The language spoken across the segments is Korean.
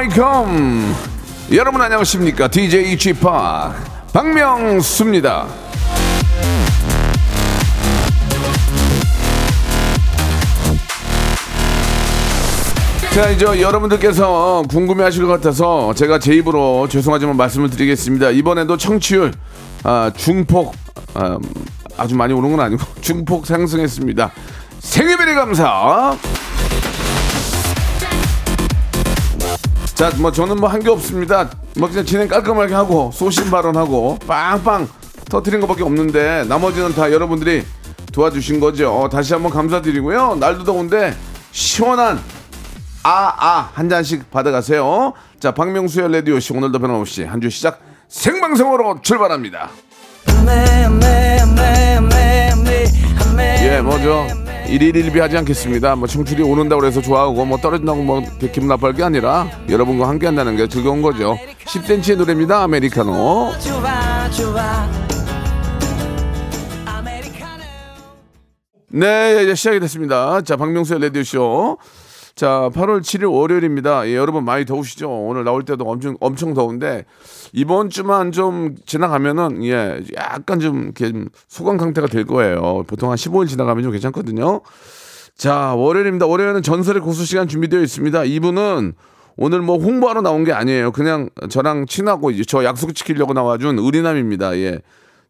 Welcome. 여러분 안녕하십니까? DJ G 파 박명수입니다. 자 이제 여러분들께서 궁금해하실 것 같아서 제가 제 입으로 죄송하지만 말씀을 드리겠습니다. 이번에도 청취율 아, 중폭 아, 아주 많이 오른 건 아니고 중폭 상승했습니다. Thank you very 감사 자, 뭐 저는 뭐 한 게 없습니다. 뭐 그냥 진행 깔끔하게 하고 소신 발언하고 빵빵 터트린 것밖에 없는데 나머지는 다 여러분들이 도와주신 거죠. 어, 다시 한번 감사드리고요. 날도 더운데 시원한 아아 한 잔씩 받아가세요. 자, 박명수의 레디오 씨 오늘도 변함없이 한 주 시작 생방송으로 출발합니다. 예, 뭐죠? 일일일비 하지 않겠습니다. 뭐 청출이 오른다고 해서 좋아하고 뭐 떨어진다고 뭐 기분 나빠할 게 아니라 여러분과 함께 한다는 게 즐거운 거죠. 10cm의 노래입니다. 아메리카노. 네, 이제 시작이 됐습니다. 자, 박명수의 라디오쇼. 자, 8월 7일 월요일입니다. 예, 여러분 많이 더우시죠? 오늘 나올 때도 엄청, 엄청 더운데, 이번 주만 좀 지나가면은, 예, 약간 좀, 소강 상태가 될 거예요. 보통 한 15일 지나가면 좀 괜찮거든요. 자, 월요일입니다. 월요일은 전설의 고수 시간 준비되어 있습니다. 이분은 오늘 뭐 홍보하러 나온 게 아니에요. 그냥 저랑 친하고 저 약속 지키려고 나와준 의리남입니다. 예.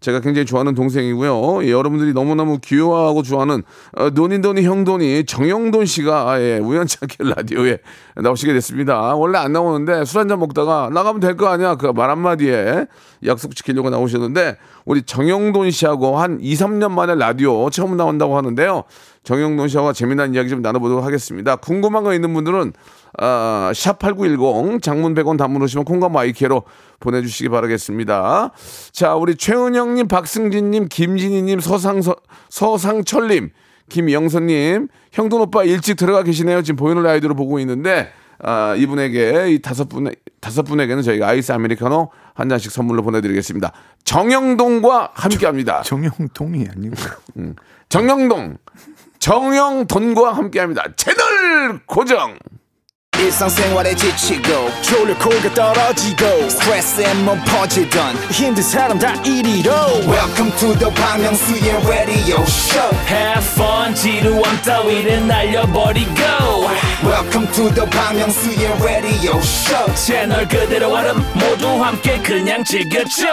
제가 굉장히 좋아하는 동생이고요. 예, 여러분들이 너무너무 귀여워하고 좋아하는 어, 논인돈이 형돈이 정영돈 씨가 아, 예, 우연찮게 라디오에 나오시게 됐습니다. 원래 안 나오는데 술 한잔 먹다가 나가면 될 거 아니야. 그 말 한마디에 약속 지키려고 나오셨는데 우리 정영돈 씨하고 한 2, 3년 만에 라디오 처음 나온다고 하는데요. 정영돈 씨와 재미난 이야기 좀 나눠보도록 하겠습니다. 궁금한 거 있는 분들은 아, 샵8910 장문 100원 단문 오시면 콩과 my K로 보내주시기 바라겠습니다. 자, 우리 최은영님, 박승진님, 김진희님, 서상, 서상철님, 김영선님, 형돈 오빠 일찍 들어가 계시네요. 지금 보이는 라디오로 보고 있는데, 아, 이분에게 이 다섯 분, 다섯 분에게는 저희가 아이스 아메리카노 한 잔씩 선물로 보내드리겠습니다. 정형돈과 함께 합니다. 정형돈이 아니고 정영동, 정영 돈과 함께 합니다. 채널 고정! 일상생활에 지치고, 졸려 코가 떨어지고, 스트레스에 몸 퍼지던, 힘든 사람 다 이리로. welcome to the Bang Myung-soo's radio show Have fun, 지루함 따위를 날려버리고. welcome to the Bang Myung-soo's radio show 채널 그대로 얼음 모두 함께 그냥 즐겨줘.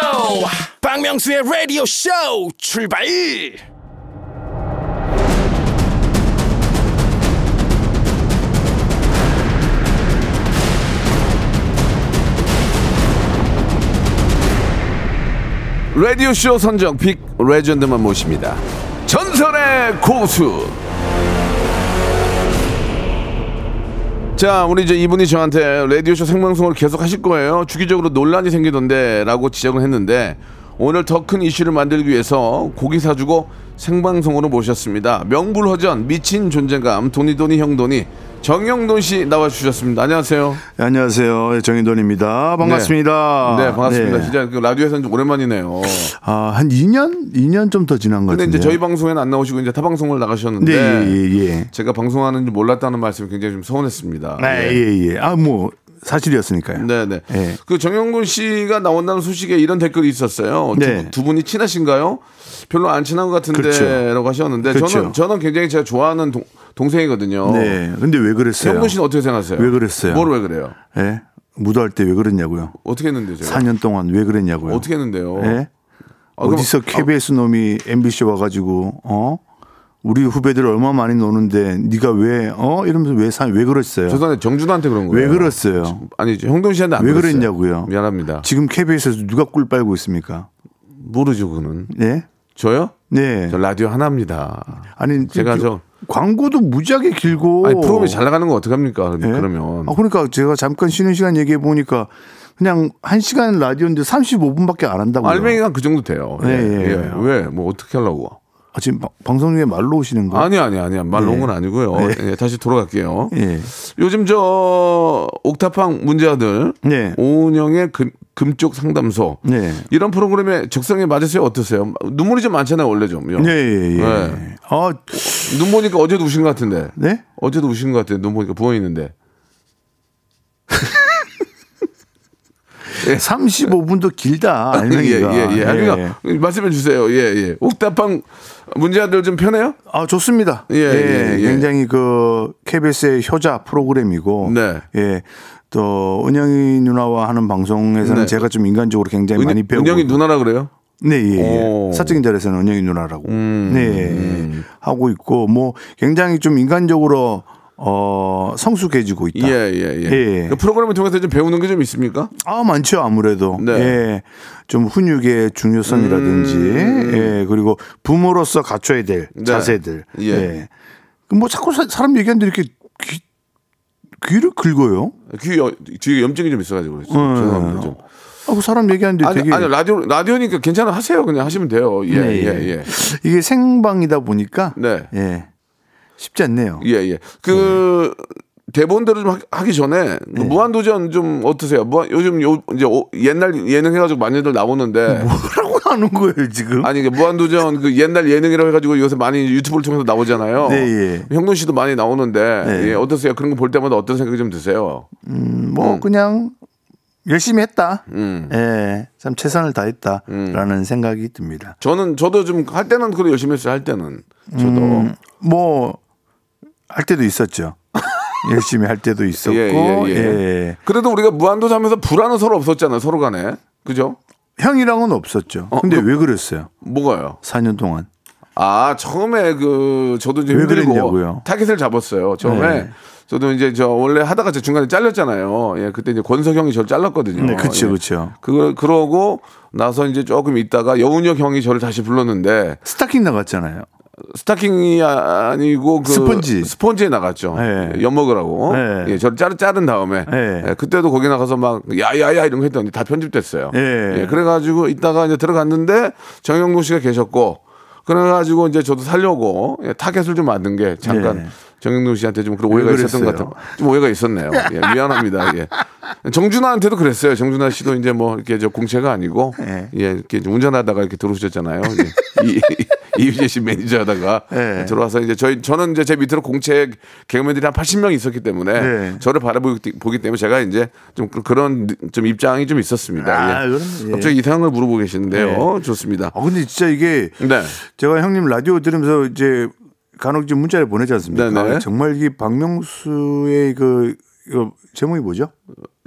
박명수의 라디오 쇼 출발. 라디오쇼 선정 빅 레전드만 모십니다. 전설의 고수. 자, 우리 이제 이분이 저한테 라디오쇼 생방송을 계속 하실 거예요. 주기적으로 논란이 생기던데 라고 지적을 했는데 오늘 더 큰 이슈를 만들기 위해서 고기 사주고 생방송으로 모셨습니다. 명불허전 미친 존재감 도니도니 형도니 정영돈 씨 나와주셨습니다. 안녕하세요. 네, 안녕하세요 정인돈입니다 반갑습니다. 네, 반갑습니다. 네. 진짜 그 라디오에서는 좀 오랜만이네요. 아, 한 2년 2년 좀 더 지난 것 근데 같은데. 이제 저희 방송에는 안 나오시고 이제 타 방송을 나가셨는데 네, 예, 예. 제가 방송하는지 몰랐다는 말씀이 굉장히 좀 서운했습니다. 네, 예, 예. 아, 뭐 사실이었으니까요. 네, 네. 예. 그 정영돈 씨가 나온다는 소식에 이런 댓글이 있었어요. 네. 두, 두 분이 친하신가요? 별로 안 친한 것 그렇죠. 같은데라고 하셨는데 저는 그렇죠. 저는 굉장히 제가 좋아하는 동, 동생이거든요. 네. 근데 왜 그랬어요? 형돈 씨는 어떻게 생각하세요? 왜 그랬어요? 뭘 왜 그래요? 예? 무도할 때 왜 그랬냐고요? 어떻게 했는데요? 제가? 4년 동안 왜 그랬냐고요? 어떻게 했는데요? 예? 아, 그럼- 어디서 KBS 놈이 MBC 와가지고 어 우리 후배들 얼마 많이 노는데 네가 왜 어 이러면서 왜왜 그랬어요? 죄송한데 정준호한테 그런 거예요. 왜 그랬어요? 아니 형돈 씨한테 안왜 그랬어요. 그랬냐고요? 미안합니다. 지금 KBS에서 누가 꿀 빨고 있습니까? 모르죠 그는. 네? 저요? 네. 저 라디오 하나입니다. 아니 제가 그 저- 광고도 무지하게 길고 아니 프로그램이 잘 나가는 거 어떡합니까? 예? 그러면 아, 그러니까 제가 잠깐 쉬는 시간 얘기해 보니까 그냥 한 시간 라디오인데 35분밖에 안 한다고요. 알맹이가 그 정도 돼요. 예, 예, 예. 예. 왜? 뭐 어떻게 하려고? 아, 지금 방- 방송 중에 말로 오시는 거? 아니 아니 아니 말 놓은 건 아니고요. 네. 예, 다시 돌아갈게요. 예. 요즘 저 옥탑방 문제아들 네. 오은영의 금, 금쪽 상담소 네. 이런 프로그램에 적성에 맞으세요 어떠세요? 눈물이 좀 많잖아요 원래. 네, 예, 예. 네. 아, 눈 보니까 어제도 우신 것 같은데. 네? 어제도 우신 것 같아요. 눈 보니까 부어 있는데. 35분도 길다. 알맹이가. 예, 예, 예. 아니, 그러니까 말씀해 주세요. 예, 예. 옥탑방 문제 아들 좀 편해요? 아, 좋습니다. 예, 예, 예. 굉장히 그 KBS의 효자 프로그램이고. 네. 예. 또 은영이 누나와 하는 방송에서는 네. 제가 좀 인간적으로 굉장히 많이 은, 배우고 은영이 누나라 그래요? 네, 예, 오. 음, 예. 사적인 자리에서는 은영이 누나라고. 네. 하고 있고 뭐 굉장히 좀 인간적으로 어 성숙해지고 있다. 예, 예, 예. 예. 그 프로그램을 통해서 좀 배우는 게 좀 있습니까? 아 많죠 아무래도 네. 예. 좀 훈육의 중요성이라든지 예 그리고 부모로서 갖춰야 될 음. 네. 자세들 예. 예. 그뭐 자꾸 사, 사람 얘기하는데 이렇게 귀, 귀를 긁어요. 귀 여- 뒤에 염증이 좀 있어가지고 그랬어요. 죄송합니다. 좀. 아, 그 사람 얘기하는데 아니, 되게 아니 라디오 라디오니까 괜찮아 하세요. 그냥 하시면 돼요. 예, 네, 예, 예. 이게 생방이다 보니까 네. 예. 쉽지 않네요. 예, 예. 그 대본대로 좀 하- 하기 전에 그 네. 무한도전 좀 어떠세요? 무한, 요즘 요 이제 오- 옛날 예능 해가지고 많이들 나오는데 뭐라고 하는 거예요 지금? 아니 이게 무한도전 그 옛날 예능이라고 해가지고 요새 많이 유튜브를 통해서 나오잖아요. 네, 예. 형돈 씨도 많이 나오는데 네. 예, 어떠세요? 그런 거 볼 때마다 어떤 생각이 좀 드세요? 뭐 그냥 열심히 했다. 음. 예, 참 최선을 다했다라는 생각이 듭니다. 저는 저도 좀 할 때는 그래 열심히 했어요. 할 때는 저도 음, 뭐 할 때도 있었죠. 열심히 할 때도 있었고, 예, 예, 예. 예. 그래도 우리가 무한도전하면서 불안은 서로 없었잖아요. 서로 간에 그죠? 형이랑은 없었죠. 어, 근데 그- 왜 그랬어요? 뭐가요? 4년 동안. 아 처음에 그 저도 이제 왜 힘들고 그랬냐고요? 타겟을 잡았어요. 처음에 네. 저도 이제 저 원래 하다가 제 중간에 잘렸잖아요. 예, 그때 이제 권석 형이 저를 잘랐거든요. 네, 예. 그쵸. 그 그러고 나서 이제 조금 있다가 여운혁 형이 저를 다시 불렀는데 스타킹 나갔잖아요. 스타킹이 아니고 그 스펀지. 스펀지에 나갔죠. 네. 엿 먹으라고. 네. 예, 저를 자른 자른 다음에 네. 예, 그때도 거기 나가서 막 야야야 이런 거 했더니 다 편집됐어요. 네. 예, 그래가지고 이따가 이제 들어갔는데 정형돈 씨가 계셨고 그래가지고 이제 저도 살려고 예, 타겟을 좀 만든 게 잠깐 네. 정영돈 씨한테 좀 그런 오해가 왜 있었던 것? 같아요. 좀 오해가 있었네요. 예, 미안합니다. 예. 정준하한테도 그랬어요. 정준하 씨도 이제 뭐 이렇게 저 공채가 아니고 네. 예, 이렇게 좀 운전하다가 이렇게 들어오셨잖아요. 예. 이, 이휘재 씨 매니저 하다가 네. 들어와서 이제 저희 저는 이제 제 밑으로 공채 개그맨들이 한 80명 있었기 때문에 네. 저를 바라보기 보기 때문에 제가 이제 좀 그- 그런 좀 입장이 좀 있었습니다. 아, 예. 그럼, 예. 갑자기 이상을 물어보고 계시는데요. 네. 좋습니다. 아, 근데 진짜 이게 네. 제가 형님 라디오 들으면서 이제 간혹 좀 문자를 보내지 않습니까? 네네. 정말 이게 박명수의 그 이거 제목이 뭐죠?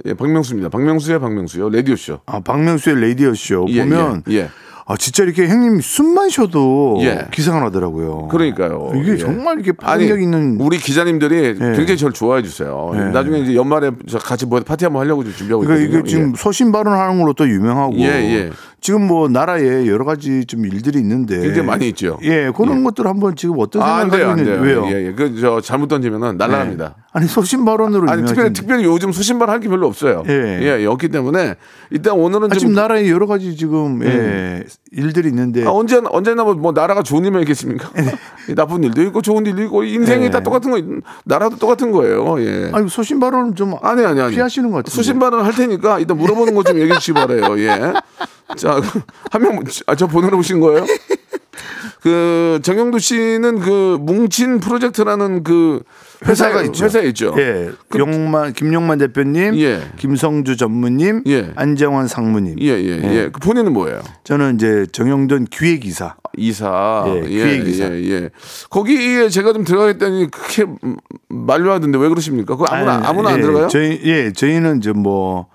예, 박명수입니다. 박명수의 박명수요. 라디오 쇼. 아, 박명수의 라디오 쇼 예, 보면 예, 예. 아 진짜 이렇게 형님 숨만 쉬어도 예. 기사가 나더라고요. 그러니까요. 이게 예. 정말 이렇게 파급력 있는 우리 기자님들이 예. 굉장히 저를 좋아해 주세요. 예. 나중에 이제 연말에 저 같이 뭐 파티 한번 하려고 좀 준비하고 그러니까 있거든요. 이게 지금 소신 발언하는 걸로 또 유명하고 예, 예. 지금 뭐 나라에 여러 가지 좀 일들이 있는데 굉장히 많이 있죠. 예, 그런 것들 한번 지금 어떤 아, 안 생각을 돼요, 안 돼요. 왜요? 예, 예. 그 저 잘못 던지면은 날아갑니다. 아니 소신 발언으로 아니 특별히 특별히 요즘 수신발 할게 별로 없어요. 예. 예, 없기 때문에 일단 오늘은 아, 좀 지금 나라에 여러 가지 지금 예, 일들이 있는데 아, 언제 언제나 뭐, 뭐 나라가 좋은 일만 있겠습니까? 이 나쁜 일도 있고 좋은 일도 있고 인생이 예. 다 똑같은 거 나라도 똑같은 거예요. 예. 아니 소신 발언은 좀 아니 아니 아니. 피하시는 것 같은데. 수신발언 할 테니까 일단 물어보는 거 좀 얘기해 주시기 바래요. 예. 자, 한 명, 아, 저 보내러 오신 거예요? 그 정영도 씨는 그 뭉친 프로젝트라는 그 회사가 회사, 있죠. 회사에 있죠. 예, 용만 김용만 대표님, 예. 김성주 전무님, 예. 안정환 상무님. 예, 예, 예. 그 본인은 뭐예요? 저는 이제 정영돈 기획이사. 이사. 예, 기획이사. 예, 예. 거기에 제가 좀 들어가겠다니 크게 음, 만류하던데 왜 그러십니까? 그거 아무나 아니, 아무나 안 예, 들어가요? 저희 예, 저희는 이제 뭐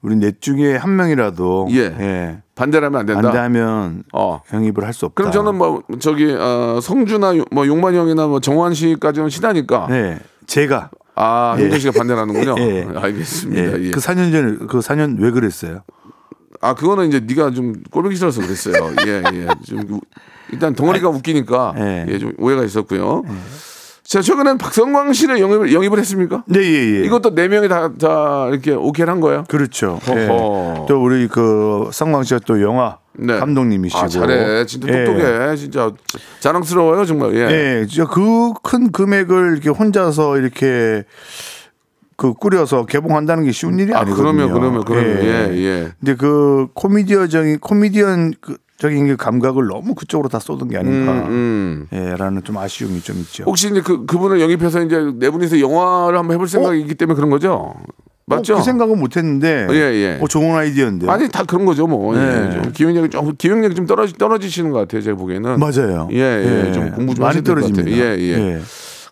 우리 넷 중에 한 명이라도 예. 반대라면 안 된다. 반대하면 어. 영입을 할 수 없다. 그럼 저는 뭐 저기 어, 성주나 요- 뭐 용만 형이나 뭐 정환 씨까지는 친하니까 네, 제가 아 예. 형준 씨가 반대하는군요. 예. 알겠습니다. 예, 예. 그 4년 전에 그 4년 왜 그랬어요? 아 그거는 이제 네가 좀 꼴보기 싫어서 그랬어요. 예, 예. 좀 우- 일단 덩어리가 웃기니까 예. 예, 좀 오해가 있었고요. 자, 최근엔 박성광 씨를 영입을, 영입을 했습니까? 네, 예, 예. 이것도 네 명이 다, 다 이렇게 오케이를 한 거예요? 그렇죠. 예. 또 우리 그 성광 씨가 또 영화 네. 감독님이시고. 아, 잘해. 진짜 예. 똑똑해. 진짜 자랑스러워요, 정말. 예. 예, 진짜 그 큰 금액을 이렇게 혼자서 이렇게 그 꾸려서 개봉한다는 게 쉬운 일이 아, 아니거든요. 그러면, 그러면, 그러면. 예, 예. 근데 그 코미디어적인 코미디언 그 적인 그 감각을 너무 그쪽으로 다 쏟은 게 아닌가. 음. 예라는 좀 아쉬움이 좀 있죠. 혹시 이제 그, 그분을 영입해서 이제 네 분이서 영화를 한번 해볼 생각이 있기 때문에 그런 거죠? 맞죠? 어, 그 생각은 못 했는데. 예, 예. 어, 좋은 아이디어인데. 아니, 다 그런 거죠, 뭐. 네. 예, 좀 기억력이 좀, 기억력이 좀 떨어지, 떨어지시는 것 같아요, 제가 보기에는. 맞아요. 예, 예. 좀 공부 좀 많이 떨어집니다. 같아요. 예, 예.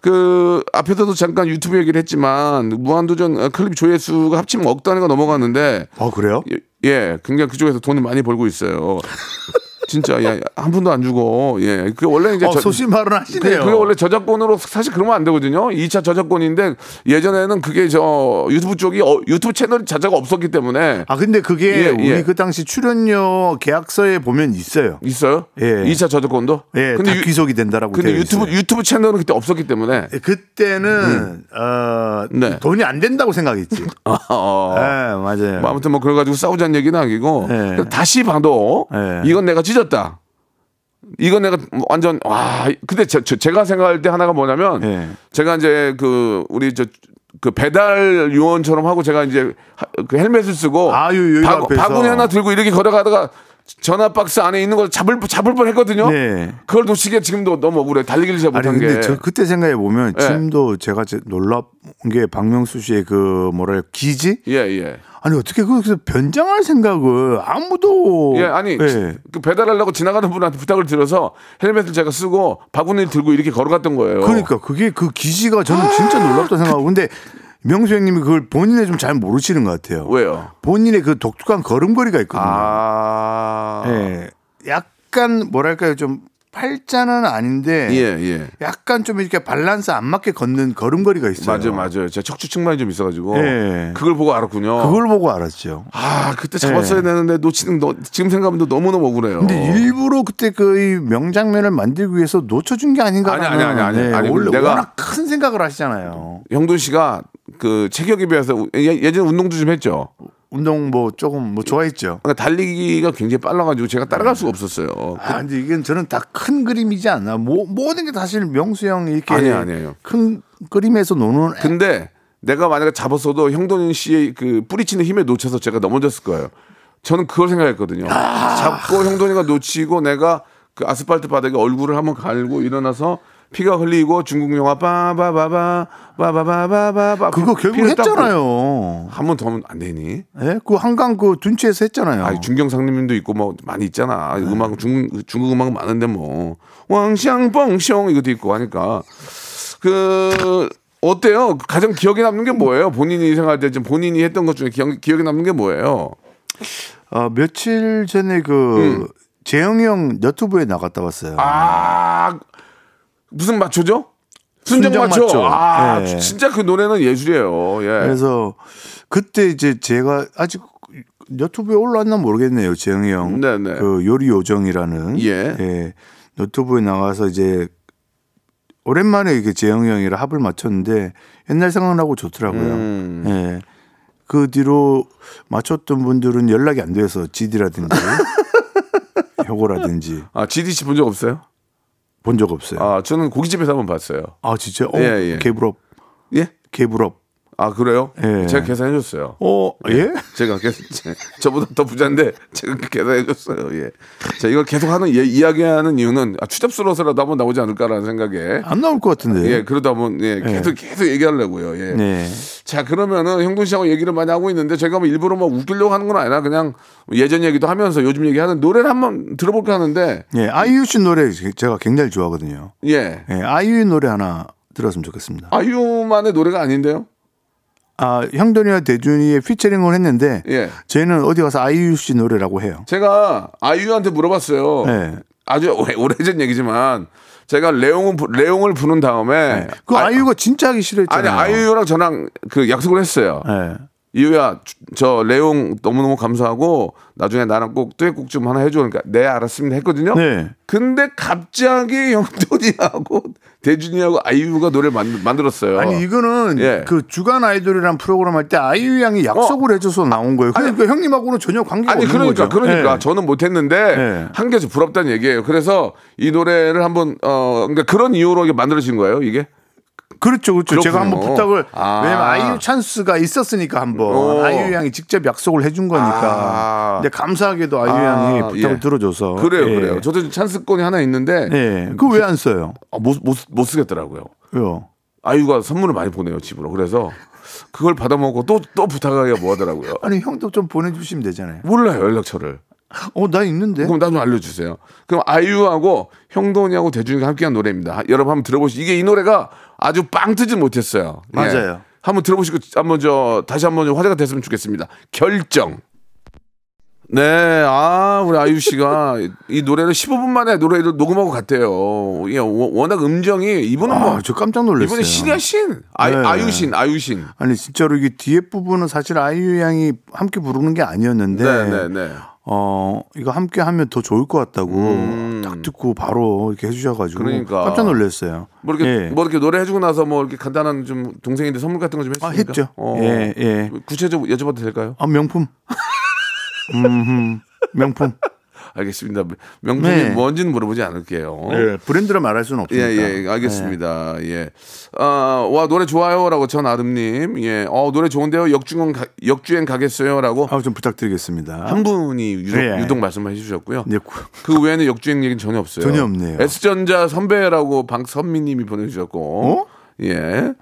그 앞에서도 잠깐 유튜브 얘기를 했지만 무한도전 어, 클립 조회수가 합치면 억 단위가 넘어갔는데 아 그래요? 예, 예, 굉장히 그쪽에서 돈을 많이 벌고 있어요. 진짜 예, 한 푼도 안 주고 예, 그 원래 이제 어, 저- 소신 발언 그, 하시네요. 그게 원래 저작권으로 사실 그러면 안 되거든요. 2차 저작권인데 예전에는 그게 저 유튜브 쪽이 어, 유튜브 채널 자체가 없었기 때문에 아 근데 그게 예, 우리 예. 그 당시 출연료 계약서에 보면 있어요. 있어요. 예. 2차 저작권도. 예, 다 유- 귀속이 된다라고. 근데 유튜브 있어요. 유튜브 채널은 그때 없었기 때문에 예, 그때는 어, 네. 돈이 안 된다고 생각했지. 어, 예, 맞아요. 뭐 아무튼 뭐 그래 가지고 싸우자는 얘기는 아니고 네. 다시 봐도 네. 이건 내가 찢 었다. 이건 내가 완전 와 근데 제, 가 생각할 때 하나가 뭐냐면 네. 제가 이제 그 우리 저 그 배달 요원처럼 하고 제가 이제 하- 그 헬멧을 쓰고 아유, 바. 바구니 하나 들고 이렇게 걸어가다가 전화 박스 안에 있는 걸 잡을 잡을 뻔했거든요. 네. 그걸 놓치게 지금도 너무 억울해. 달리기를 잘 아니 못한 근데 게. 저 그때 생각해 보면 예. 지금도 제가 제 놀랍 게 박명수 씨의 그 뭐랄 기지? 예 예. 아니 어떻게 그래서 변장할 생각을 아무도 예, 아니 예. 그 배달하려고 지나가는 분한테 부탁을 드려서 헬멧을 제가 쓰고 바구니를 들고 이렇게 걸어갔던 거예요. 그러니까 그게 그 기지가 저는 진짜 놀랍다 생각하고 근데 명수 형님이 그걸 본인이 좀잘 모르시는 것 같아요. 왜요? 본인의 그 독특한 걸음걸이가 있거든요. 아, 예. 약간 뭐랄까요 좀 팔자는 아닌데 예, 예. 약간 좀 이렇게 밸런스 안 맞게 걷는 걸음걸이가 있어요. 맞아요, 맞아요. 제가 척추 측만이 좀 있어가지고 예. 그걸 보고 알았군요. 그걸 보고 알았죠. 아 그때 잡았어야 예. 되는데 놓치는 너, 지금 생각하면 너무 너무 억울해요. 근데 일부러 그때 그 이 명장면을 만들기 위해서 놓쳐준 게 아닌가 아니, 아니, 아니, 아니. 아니, 원래 내가- 워낙 큰 생각을 하시잖아요. 형돈 씨가 그 체격에 비해서 예- 예전에 운동도 좀 했죠. 운동 뭐 조금 뭐 좋아했죠. 그러니까 달리기가 굉장히 빨라가지고 제가 따라갈 수가 없었어요. 아, 근데 이건 저는 다 큰 그림이지 않나. 모, 모든 게 사실 명수 형이 이렇게 아니에요, 아니에요. 큰 그림에서 노는 근데 내가 만약에 잡았어도 형돈 씨의 그 뿌리치는 힘에 놓쳐서 제가 넘어졌을 거예요. 저는 그걸 생각했거든요. 잡고 형돈이가 놓치고 내가 그 아스팔트 바닥에 얼굴을 한번 갈고 일어나서 피가 흘리고 중국 영화 빠바바바 빠바바바바 그거 결국 했잖아요. 한 번 더 하면 안 되니? 예? 그 한강 그 둔치에서 했잖아요. 아니 중경상님도 있고 뭐 많이 있잖아. 음악 중국 중국 음악 많은데 뭐 왕샹뻥숑 이것도 있고 하니까 그 어때요? 가장 기억에 남는 게 뭐예요? 본인이 생각할 때좀 본인이 했던 것 중에 기억, 기억에 남는 게 뭐예요? 어, 며칠 전에 그 재영이 형 너튜브에 나갔다 왔어요. 아 무슨 마초죠? 순정. 마초. 아 예. 진짜 그 노래는 예술이에요. 예. 그래서 그때 이제 제가 아직 유튜브에 올라왔나 모르겠네요. 재영이 형. 네, 네. 그 요리 요정이라는 예. 유튜브에 나가서 이제 오랜만에 이렇게 재영이 형이랑 합을 맞췄는데 옛날 생각나고 좋더라고요. 음. 예. 그 뒤로 맞췄던 분들은 연락이 안 돼서 지디라든지 효고라든지 아 GDC 본적 없어요? 본 적 없어요. 아 저는 고깃집에서 한번 봤어요. 아 진짜? 어, 예, 예. 개불업. 예? 개불업. 아 그래요? 예. 제가 계산해 줬어요. 어, 예? 제가 계속 제- 저보다 더 부자인데 제가 계산해 줬어요. 예. 자 이걸 계속 하는 예, 이야기하는 이유는 아, 추잡스러워서라도 한번 나오지 않을까라는 생각에 안 나올 것 같은데. 예 그러다 보면 예 계속 계속 얘기하려고요. 예. 네. 자 그러면은 형돈 씨하고 얘기를 많이 하고 있는데 제가 뭐 일부러 뭐 웃기려고 하는 건 아니라 그냥 예전 얘기도 하면서 요즘 얘기하는 노래를 한번 들어볼까 하는데 예, 아이유 씨 노래 제가 굉장히 좋아하거든요. 예 예, 아이유 노래 하나 들었으면 좋겠습니다. 아이유만의 노래가 아닌데요. 아, 형돈이와 대준이의 피처링을 했는데 예. 저희는 어디 가서 아이유 씨 노래라고 해요. 제가 아이유한테 물어봤어요. 네. 아주 오래, 오래전 얘기지만 제가 레옹을 부- 레옹을 부른 다음에 그 아- 아, 이유가 진짜 하기 싫어했잖아요. 아니 아이유랑 저랑 그 약속을 했어요. 예. 이유야 주- 저 레옹 너무너무 감사하고 나중에 나랑 꼭 듀엣곡 좀 하나 해줘 그러니까 네 알았습니다 했거든요 네. 근데 갑자기 영돈이하고 대준이하고 아이유가 노래를 만, 만들었어요 아니 이거는 예. 그 주간 아이돌이란 프로그램 할 때 아이유 양이 약속을 해줘서 나온 거예요. 그러니까 형님하고는 전혀 관계가 아니 없는 그러니까 거죠. 그러니까 예. 저는 못했는데 네. 한 개에서 부럽다는 얘기예요. 그래서 이 노래를 한번 어 그러니까 그런 이유로 이게 만들어진 거예요. 이게 그렇죠, 그렇죠. 제가 그렇군요. 한번 부탁을 아. 왜냐면 아이유 찬스가 있었으니까 한번 오. 아이유 양이 직접 약속을 해준 거니까. 아. 근데 감사하게도 아이유 아, 양이 부탁을 예. 들어줘서 그래요, 예. 그래요. 저도 찬스권이 하나 있는데 예, 그거 왜 안 써요? 아, 못, 못, 못 쓰겠더라고요. 왜요? 아이유가 선물을 많이 보내요 집으로. 그래서 그걸 받아먹고 또 또 부탁하기가 뭐하더라고요. 아니 형도 좀 보내주시면 되잖아요. 몰라요 연락처를. 어, 나 있는데. 그럼 나 좀 알려주세요. 그럼 아이유하고 형돈이하고 대준이가 함께한 노래입니다. 하- 여러분 한번 들어보시죠. 이게 이 노래가 아주 빵 뜨지 못했어요. 예. 맞아요. 한번 들어보시고 한번 저 다시 한번 좀 화제가 됐으면 좋겠습니다. 결정. 네, 아 우리 아이유 씨가 이 노래를 15분 만에 노래를 녹음하고 갔대요. 예, 워- 워낙 음정이 이분은 뭐 아, 저 깜짝 놀랐어요. 이분은 신이야 신. 아, 네. 아이유 신, 아이유 신. 아니 진짜로 이게 뒤에 부분은 사실 아이유 양이 함께 부르는 게 아니었는데 네, 네, 네. 어 이거 함께 하면 더 좋을 것 같다고 딱 듣고 바로 이렇게 해주셔가지고 음. 그러니까. 깜짝 놀랐어요. 뭐 이렇게 예. 뭐 이렇게 노래 해주고 나서 뭐 이렇게 간단한 좀 동생인데 선물 같은 거좀 아, 했습니까? 했죠. 어. 예, 예. 구체적으로 여쭤봐도 될까요? 아 명품. 음, 명품. 알겠습니다. 명품이 네. 뭔지는 물어보지 않을게요. 예, 브랜드를 말할 수는 예, 없으니까. 예, 알겠습니다. 예. 아, 와, 노래 좋아요라고 전 아름님. 예. 어, 노래 좋은데요. 역주행, 가, 역주행 가겠어요라고 아, 좀 부탁드리겠습니다. 한 분이 유독, 예. 유독 말씀해 주셨고요. 네, 구- 그 외에는 역주행 얘기는 전혀 없어요. 전혀 없네요. S전자 선배라고 방선미 님이 보내주셨고. 어? 예.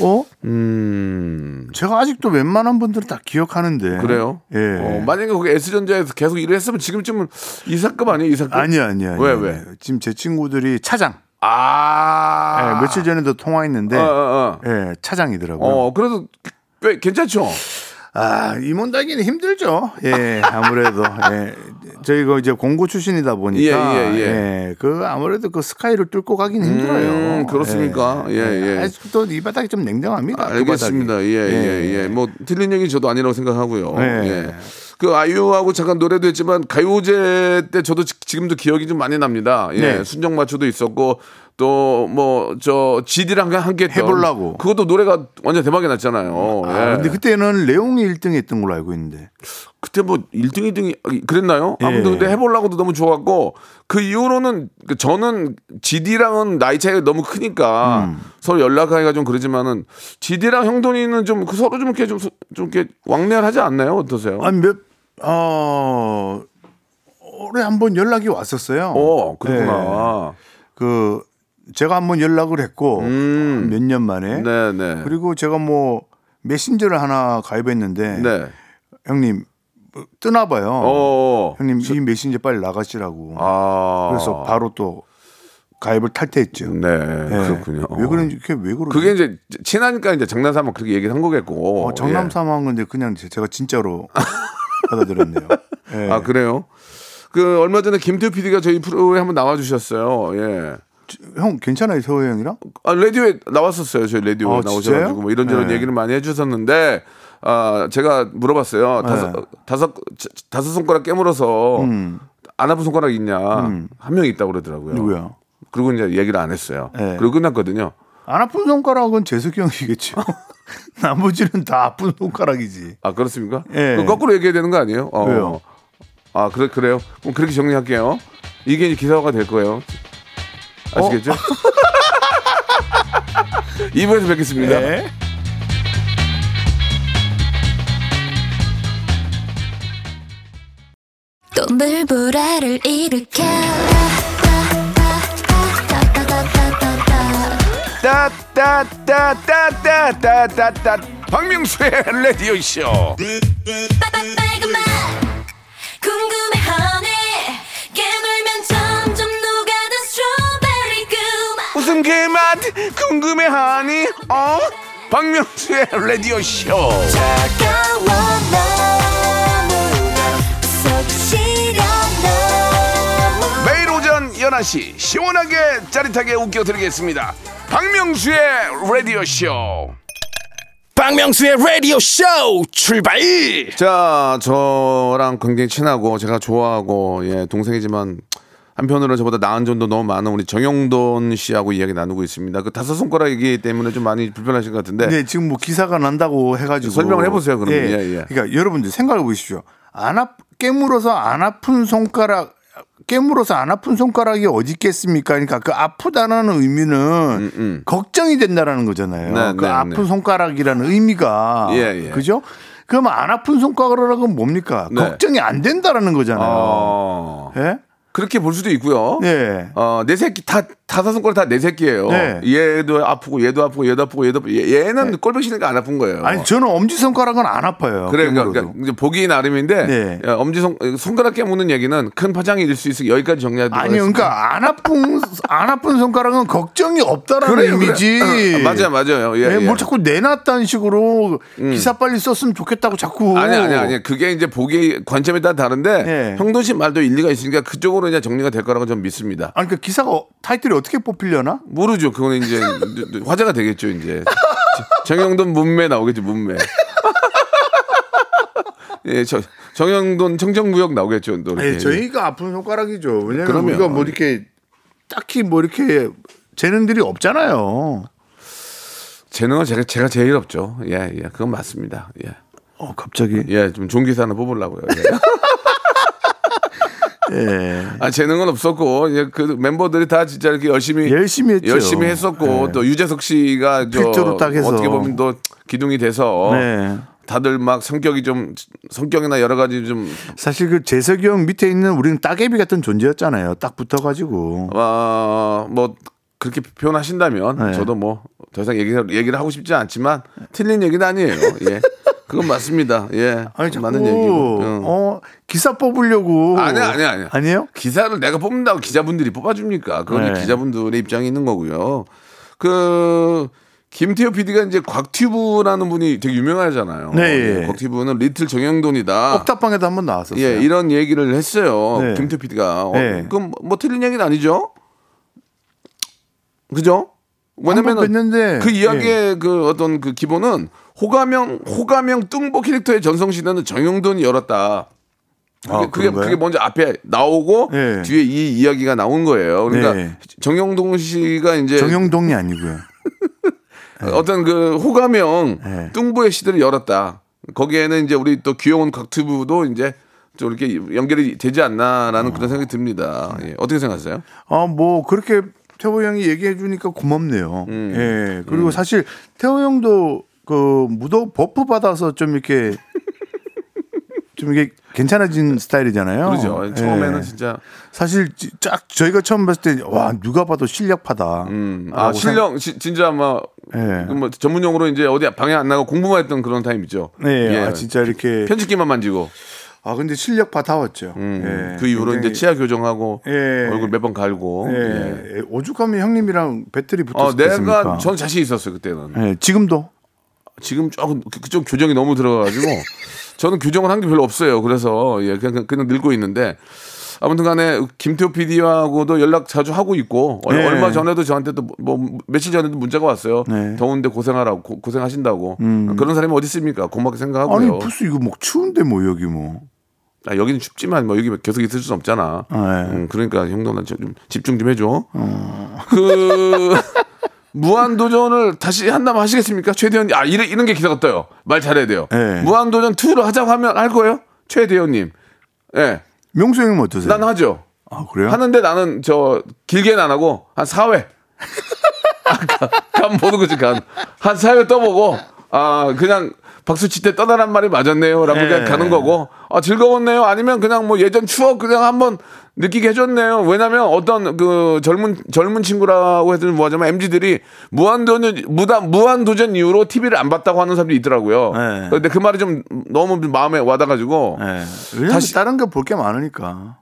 어? 음. 제가 아직도 웬만한 분들은 다 기억하는데. 그래요? 예. 어, 만약에 거기 S전자에서 계속 일을 했으면 지금쯤은 이사급 아니에요? 이사급? 아니요, 아니요. 아니요. 왜, 왜? 지금 제 친구들이 차장. 아. 예, 며칠 전에도 통화했는데, 어, 어, 어. 예, 차장이더라고요. 어, 그래도 꽤 괜찮죠? 아, 임원 달기는 힘들죠. 예, 아무래도. 예. 저희가 이제 공고 출신이다 보니까. 예, 예, 예. 그 아무래도 그 스카이를 뚫고 가긴 힘들어요. 음, 그렇습니까? 예, 예. 아직도 이 바닥이 좀 냉정합니다. 그 알겠습니다. 바닥이. 예, 예, 예. 뭐 틀린 얘기 저도 아니라고 생각하고요. 예. 예. 그 아이유하고 잠깐 노래도 했지만 가요제 때 저도 지- 지금도 기억이 좀 많이 납니다. 예. 네. 순정 마초도 있었고 또 뭐저 지디랑 함께 했던 해보려고. 그것도 노래가 완전 대박이 났잖아요. 예. 아, 근데 그때는 레옹이 1등 했던 걸로 알고 있는데. 그때 뭐 1등, 2등이 그랬나요? 예. 아무튼 근데 해보려고도 너무 좋았고 그 이후로는 그 저는 GD랑은 나이 차이가 너무 크니까 음. 서로 연락하기가 좀 그러지만은 GD랑 형돈이는 좀그 서로 좀 이렇게 좀, 소- 좀 이렇게 왕래하지 않나요? 어떠세요? 아니, 몇, 어, 올해 한번 연락이 왔었어요. 어, 그렇구나. 그, 제가 한번 연락을 했고, 음. 몇년 만에. 네, 네. 그리고 제가 뭐, 메신저를 하나 가입했는데, 네. 형님, 뭐 뜨나 봐요. 어. 형님, 이 메신저 빨리 나가시라고. 아. 그래서 바로 또 가입을 탈퇴했죠. 네, 예. 그렇군요. 왜 그런지, 그게 왜 그러지? 그게 이제 친하니까 이제 장난삼아 그렇게 얘기를 한 거겠고. 어, 장남 예. 삼아 한 건데 그냥 제- 제가 진짜로 받아들였네요. 예. 아, 그래요? 그 얼마 전에 김태우 PD가 저희 프로에 한번 나와 주셨어요. 예. 형 괜찮아요, 서호 형이랑? 아, 라디오에 나왔었어요. 저희 라디오에 아, 나오셔가지고? 뭐 이런저런 네. 얘기를 많이 해주셨는데 아 제가 물어봤어요. 다섯 네. 다섯 자- 다섯 손가락 깨물어서 음. 안 아픈 손가락 있냐 한명 있다고 그러더라고요. 누구야? 그리고 이제 얘기를 안 했어요. 네. 그리고 끝났거든요. 안 아픈 손가락은 재석이 형이겠죠. 나머지는 다 아픈 손가락이지. 아 그렇습니까? 예. 그럼 거꾸로 얘기해야 되는 거 아니에요? 어. 왜요? 아 그래 그래요? 그럼 그렇게 정리할게요. 이게 기사화가 될 거예요. 아시겠죠? 어? 2부에서 뵙겠습니다. 네. 또 물보라를 일으켜 따따따따따따따따 박명수의 라디오 쇼. 빨간맛 궁금해 하네 깨물면 점점 무슨 그맛 궁금해하니? 어? 박명수의 라디오 쇼. 매일 오전 11시 시원하게 짜릿하게 웃겨드리겠습니다. 박명수의 라디오 쇼. 박명수의 라디오 쇼 출발 자, 저랑 굉장히 친하고 제가 좋아하고 예, 동생이지만 한편으로 저보다 나은 점도 너무 많은 우리 정영돈 씨하고 이야기 나누고 있습니다. 그 다섯 손가락이기 때문에 좀 많이 불편하신 것 같은데. 네, 지금 뭐 기사가 난다고 해가지고 설명을 해보세요, 그러면. 예, 예. 그러니까 여러분들 생각해 보십시오. 안 아, 깨물어서 안 아픈 손가락 깨물어서 안 아픈 손가락이 어디 있겠습니까? 그러니까 그 아프다는 의미는 걱정이 된다라는 거잖아요. 음, 네, 그 네, 아픈 네. 손가락이라는 의미가 예, 예. 그죠? 그러면 안 아픈 손가락은 뭡니까? 네. 걱정이 안 된다라는 거잖아요. 어, 예? 그렇게 볼 수도 있고요. 네. 어, 내 새끼 다 다섯 손가락 다내 새끼예요. 네. 얘도 아프고 얘도 아프고 얘도 아프고 얘도 아프고 얘, 얘는 꼴보기 싫으니까 안 아픈 거예요. 아니 저는 엄지 손가락은 안 아파요. 그래. 그러니까 이제 보기 나름인데 네. 야, 엄지 손 손가락 깨무는 얘기는 큰 파장이 일 수 있으니 여기까지 정리하도록 아니 하겠습니다. 그러니까 안 아픈 안 아픈 손가락은 걱정이 없다라는 그래요, 의미지. 그래. 어, 맞아요, 맞아요. 예, 예, 예. 음. 뭘 자꾸 내놨다는 식으로 기사 빨리 썼으면 좋겠다고 자꾸. 아니 아니 아니 그게 이제 보기 관점에 따라 다른데 네. 형돈 씨 말도 일리가 있으니까 그쪽으로 이제 정리가 될 거라고 좀 믿습니다. 아니 그 기사가 타이틀이 어떻게 뽑히려나? 모르죠. 그거는 이제 화제가 되겠죠. 이제 정영돈 문매 나오겠죠. 문매. 예, 저 정영돈 청정구역 나오겠죠. 또 이렇게. 예, 저희가 아픈 손가락이죠. 왜냐면 그럼요. 우리가 뭐 이렇게 딱히 뭐 이렇게 재능들이 없잖아요. 재능은 제가 제가 제일 없죠. 예, 예, 그건 맞습니다. 예, 어 갑자기. 예, 좀 좋은 기사 하나 뽑으려고요. 예. 예. 아 재능은 없었고 예, 그 멤버들이 다 진짜 이렇게 열심히 열심히 했죠. 열심히 했었고 예. 또 유재석 씨가 저 필두로 딱 해서. 어떻게 보면 또 기둥이 돼서 네. 다들 막 성격이 좀 성격이나 여러 가지 좀 사실 그 재석이 형 밑에 있는 우리는 따개비 같은 존재였잖아요. 딱 붙어가지고. 어, 뭐 그렇게 표현하신다면 네. 저도 뭐 더 이상 얘기, 얘기를 하고 싶지 않지만 틀린 얘기는 아니에요. 예. 그건 맞습니다. 예. 아니 자꾸 맞는 얘기고. 응. 어 기사 뽑으려고. 아니야, 아니야, 아니야. 아니에요? 기사를 내가 뽑는다고 기자분들이 뽑아줍니까? 그건 네. 기자분들의 입장이 있는 거고요. 그 김태호 PD가 이제 곽튜브라는 분이 되게 유명하잖아요. 네, 예, 예. 곽튜브는 리틀 정영돈이다. 억탑방에도 한번 나왔었어요. 예, 이런 얘기를 했어요. 네. 김태호 PD가. 어, 네. 그럼 뭐 틀린 얘기는 아니죠? 그죠? 왜냐면 그 예. 이야기의 그 어떤 그 기본은 호가명 호가명 뚱보 캐릭터의 전성 시대는 정영돈이 열었다. 그게, 아, 그게? 그게 먼저 앞에 나오고 네. 뒤에 이 이야기가 나온 거예요. 그러니까 네. 정영돈 씨가 이제 정영동이 아니고요. 어떤 그 호가명 네. 뚱보의 시대를 열었다. 거기에는 이제 우리 또 귀여운 곽튜브도 이제 좀 이렇게 연결이 되지 않나라는 그런 생각이 듭니다. 예. 어떻게 생각하세요? 아, 뭐 그렇게 태호 형이 얘기해 주니까 고맙네요. 음. 예. 그리고 사실 태호 형도 그 무도 buff 받아서 좀 이렇게 좀 이게 괜찮아진 스타일이잖아요. 그러죠. 처음에는 예. 진짜 사실 지- 쫙 저희가 처음 봤을 때 와 누가 봐도 실력파다. 음, 아 실력 시- 진짜 뭐, 예. 그뭐 전문 용어로 이제 어디 방에 안 나가 공부만 했던 그런 타임 있죠. 네, 예. 아, 진짜 이렇게 편집기만 만지고 아 근데 실력파 다웠죠. 음, 예, 그 이후로 굉장히- 이제 치아 교정하고 예. 얼굴 몇 번 갈고. 오죽하면 형님이랑 배틀이 어, 붙었겠습니까? 내가 전 자신 있었어요 그때는. 예, 지금도 지금 조금 그- 그쪽 교정이 너무 들어가가지고 저는 교정을 한 게 별로 없어요. 그래서 예 그냥 그냥 늙고 있는데 아무튼간에 김태호 PD하고도 연락 자주 하고 있고 얼- 네. 얼마 전에도 저한테도 뭐 며칠 전에도 문자가 왔어요. 네. 더운데 고생하라고 고, 고생하신다고 그런 사람이 어디 있습니까? 고맙게 생각하고요. 아니 무슨 이거 뭐 추운데 뭐 여기 뭐 아, 여기는 춥지만 뭐 여기 계속 있을 수는 없잖아. 네. 음, 그러니까 형도 좀 집중 좀 해줘. 그 무한도전을 다시 한다면 하시겠습니까? 최대현 아 이런 이런 게 기사가 떠요. 말 잘해야 돼요. 네. 무한도전 2로 하자고 하면 할 거예요? 최대현님. 예. 명수 형님 어떠세요? 난 하죠. 아 그래요? 하는데 나는 저 길게는 안 하고 한 4회. 아까 간 보는 거지 간. 한 4회 떠보고 아 그냥 박수 칠 때 떠나란 말이 맞았네요 라고 그냥 예. 가는 거고 아 즐거웠네요 아니면 그냥 뭐 예전 추억 그냥 한번 느끼게 해줬네요 왜냐면 어떤 그 젊은 젊은 친구라고 해도 뭐하자면 mz들이 무한도전 무단 무한도전 이후로 TV를 안 봤다고 하는 사람들이 있더라고요 예. 근데 그 말이 좀 너무 마음에 와닿아가지고 예. 왜냐면 다시- 다른 거볼게 많으니까.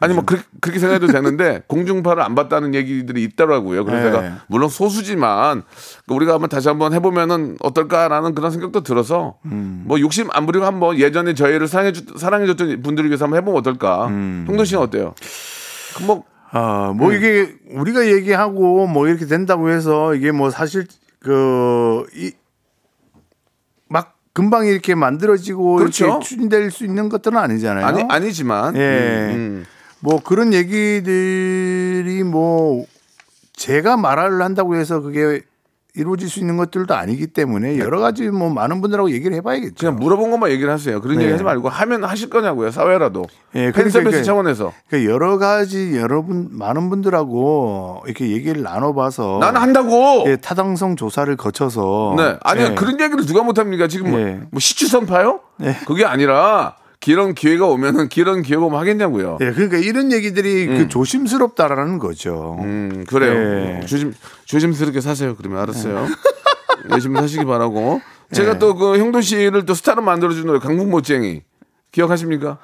아니 뭐 그렇게, 그렇게 생각해도 되는데 공중파를 안 봤다는 얘기들이 있더라고요. 그래서 네. 제가 물론 소수지만 우리가 한번 다시 한번 해보면은 어떨까라는 그런 생각도 들어서 음. 뭐 욕심 안 부리고 한번 예전에 저희를 사랑해줬 사랑해줬던 분들을 위해서 한번 해보면 어떨까. 음. 형도 씨는 어때요? 그뭐 아, 뭐 네. 이게 우리가 얘기하고 뭐 이렇게 된다고 해서 이게 뭐 사실 그이 금방 이렇게 만들어지고 그렇죠. 이렇게 추진될 수 있는 것들은 아니잖아요. 아니 아니지만 예. 음, 음. 뭐 그런 얘기들이 뭐 제가 말을 한다고 해서 그게 이루어질 수 있는 것들도 아니기 때문에 여러 가지 뭐 많은 분들하고 얘기를 해봐야겠죠. 그냥 물어본 것만 얘기를 하세요. 그런 네. 얘기 하지 말고 하면 하실 거냐고요. 사회라도. 예, 팬 그러니까 서비스 이게- 차원에서. 그러니까 여러 가지 여러분 많은 분들하고 이렇게 얘기를 나눠봐서 나는 한다고. 예, 타당성 조사를 거쳐서 네. 아니 예. 그런 얘기를 누가 못 합니까? 지금 뭐, 예. 뭐 시추선 파요? 예. 그게 아니라 그런 기회가 오면은 그런 기회가 오면 하겠냐고요. 예, 그러니까 이런 얘기들이 그 조심스럽다라는 거죠. 음, 그래요. 예. 조심 조심스럽게 사세요. 그러면 알았어요. 열심히 사시기 바라고. 예. 제가 또 그 형돈 씨를 또 스타로 만들어준 노래 강북 못쟁이 기억하십니까?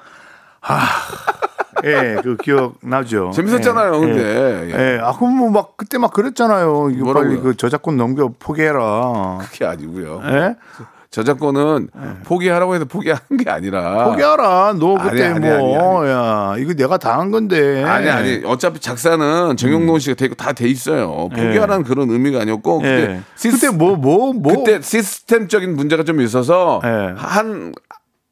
예, 그 기억 나죠. 재밌었잖아요, 예, 근데. 예. 예, 아 그럼 뭐 막 그때 막 그랬잖아요. 이거 뭐라고요? 빨리 그 저작권 넘겨 포기해라. 그게 아니고요. 예? 저작권은 포기하라고 해서 포기하는 게 아니라 포기하라. 너 아니, 그때 아니, 뭐, 아니, 야, 이거 내가 다한 건데. 아니 아니 어차피 작사는 정용돈 씨가 다돼 있어요. 포기하라는 그런 의미가 아니었고 음. 예. 그때 시스, 그때 뭐, 뭐, 뭐. 그때 시스템적인 문제가 좀 있어서 예. 한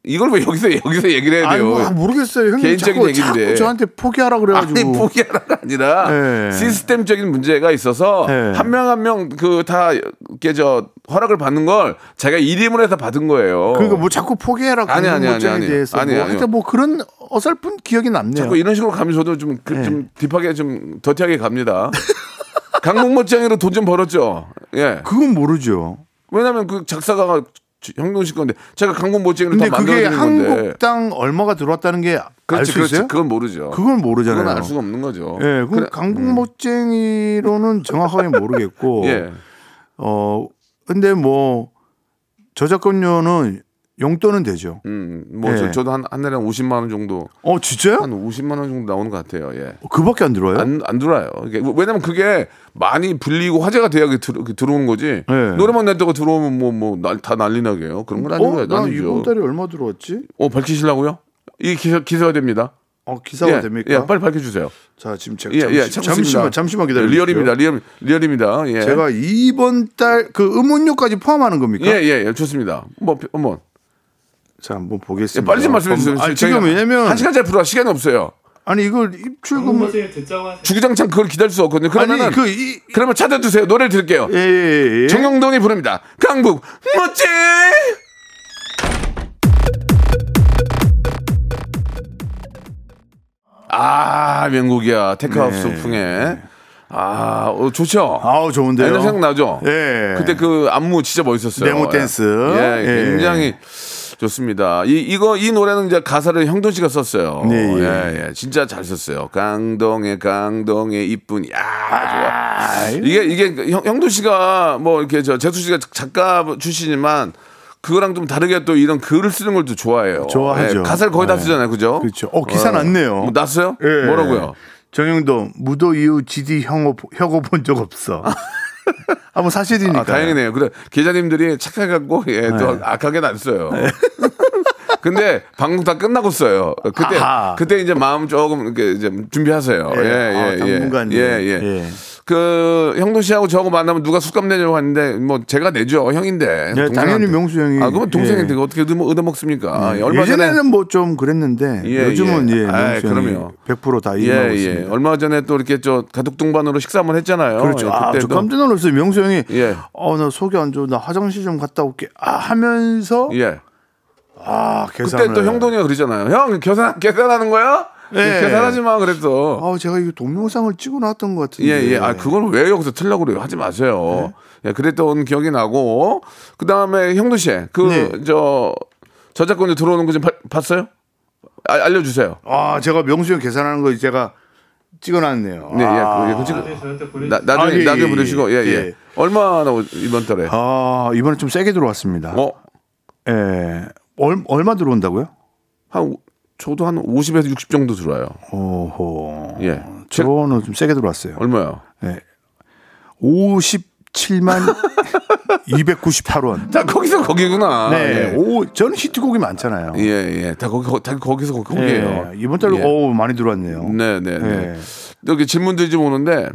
이걸 왜 여기서 여기서 얘기를 해야 아니, 돼요? 뭐, 모르겠어요. 형님 개인적인 자꾸, 얘기인데. 자꾸 저한테 포기하라 그래가지고. 아니 포기하라가 아니라 예. 시스템적인 문제가 있어서 예. 한명 한 명 그다저 허락을 받는 걸 자기가 일임을 해서 받은 거예요. 그러니까 뭐 자꾸 포기해라 아니, 아니, 아니, 아니. 대해서 아니, 뭐. 하여튼 뭐 그런 어설픈 기억이 남네요. 자꾸 이런 식으로 가면 저도 좀, 그, 예. 좀 딥하게 좀 더티하게 갑니다. 강목모장이로 돈 좀 벌었죠. 예. 그건 모르죠. 왜냐면 그 작사가가 형동 씨 건데 제가 강목모장이로 다 근데 그게 만들어드린 건데. 한국당 얼마가 들어왔다는 게 알 그렇지, 수 그렇지. 있어요? 그건 모르죠. 그건 모르잖아요. 그건 알 수가 없는 거죠. 예, 그럼 그래, 강국모쟁이로는 정확하게 모르겠고, 예. 어, 근데 뭐 저작권료는 용돈은 되죠. 음, 뭐 예. 저, 도 한 한 달에 한 50만 원 정도 어, 진짜요? 한 50만 원 정도 나오는 것 같아요. 예. 그밖에 안 들어요? 안, 안 들어와요. 이게 왜냐면 그게 많이 불리고 화제가 돼야 그 들어, 그 들어오는 거지. 네. 노래만 냈다고 들어오면 뭐, 뭐, 날, 다 난리 나게요. 그런 건 어, 거예요. 나 아니죠. 이번 달에 얼마 들어왔지? 어, 밝히시려고요? 이 기사, 기사가 됩니다. 어, 기사가 예, 됩니까? 예, 빨리 밝혀주세요. 자, 지금 제가 예, 잠시, 예, 참습니다. 잠시만, 잠시만 기다려 주십시오. 리얼입니다. 리얼, 리얼입니다. 예. 제가 이번 달 그 음원료까지 포함하는 겁니까? 예, 예, 예, 좋습니다. 뭐, 한번. 자, 한번 예, 보겠습니다. 빨리 좀 말씀해 주세요. 아니, 지금 왜냐면 한 시간짜리 프로가 시간이 없어요. 아니 이걸 입출금을 주구장창 그걸 기다릴 수 없거든요. 그러면은 아니 그이 그러면 찾아 주세요. 노래를 들을게요. 예, 예, 예. 정형돈이 부릅니다. 강북 멋쟁이. 아 명곡이야 tech house 네. 풍에 아 어, 좋죠. 아우 좋은데요. 옛날 생각나죠. 예. 그때 그 안무 진짜 멋있었어요. 네모 댄스. 예, 예. 굉장히 좋습니다. 이 이거 이 노래는 이제 가사를 형돈 씨가 썼어요. 네, 예. 예, 예. 진짜 잘 썼어요. 강동의 강동의 이쁜 야 좋아. 이게 이게 형, 형돈 씨가 뭐 이렇게 저 재수 씨가 작가 출신이지만 그거랑 좀 다르게 또 이런 글을 쓰는 걸 또 좋아해요. 좋아하죠. 예, 가사를 거의 다 네. 쓰잖아요, 그죠? 그렇죠. 어, 기사 났네요. 뭐 났어요? 예. 뭐라고요? 정영돈 무도 이후 GD 혁오 혁오 본 적 없어. 아, 뭐 사실이니까. 아, 다행이네요. 그래 기자님들이 착해갖고 예, 또 네. 악하게는 안 써요. 근데 방송 다 끝나고 써요. 그때 아하. 그때 이제 마음 조금 이렇게 이제 준비하세요. 예. 예, 아, 예, 예, 예, 예. 예. 그 형도 씨하고 저하고 만나면 누가 술값 내려고 하는데 뭐 제가 내죠 형인데. 네, 동생한테. 당연히 명수 형이. 아 그러면 동생인데 예. 어떻게 얻어, 얻어 먹습니까? 예, 얼마 전에 예전에는 뭐좀 그랬는데 예, 요즘은 예. 예, 아이, 명수 형이 그럼요. 100%다 예, 이용하고 예. 있습니다. 얼마 전에 또 이렇게 저 가족 동반으로 식사 한번 했잖아요. 그렇죠. 예, 아, 저 그때도. 깜짝 놀랐어요. 명수 형이 예. 어, 나 속이 안 좋아. 나 화장실 좀 갔다 올게. 아, 하면서 예. 아, 계산을 그때 또 형돈이가 그러잖아요. 형 계산 계산하는 거야? 예. 계산하지 마 그랬어. 아, 제가 이거 동영상을 찍어 놨던 것 같은데. 예, 예. 아, 그걸 왜 여기서 틀려고 그래요? 하지 마세요. 네. 예, 그랬던 기억이 나고. 그 다음에 형도 씨, 그, 네. 저, 저작권이 들어오는 거 좀 봤어요? 아, 알려주세요. 아, 제가 명수 형 계산하는 거 제가 찍어 놨네요. 네, 아. 예, 그, 그, 지금. 나, 나중에, 아, 예, 나중에 예, 보내시고, 예, 예. 예. 얼마나 오- 이번 달에? 아, 이번에 좀 세게 들어왔습니다. 어, 예. 얼, 얼마 들어온다고요? 한, 오- 저도 한 50에서 60 정도 들어와요. 오호. 예. 저는 좀 세게 들어왔어요. 얼마요? 예. 57만 298원. 다 거기서 거기구나. 네. 예. 오, 저는 히트곡이 많잖아요. 예, 예. 다 거기, 거- 다 거기서 거- 거기에요. 예. 이번 달로 예. 오, 많이 들어왔네요. 네, 네, 네. 예. 여기 질문들이 좀 오는데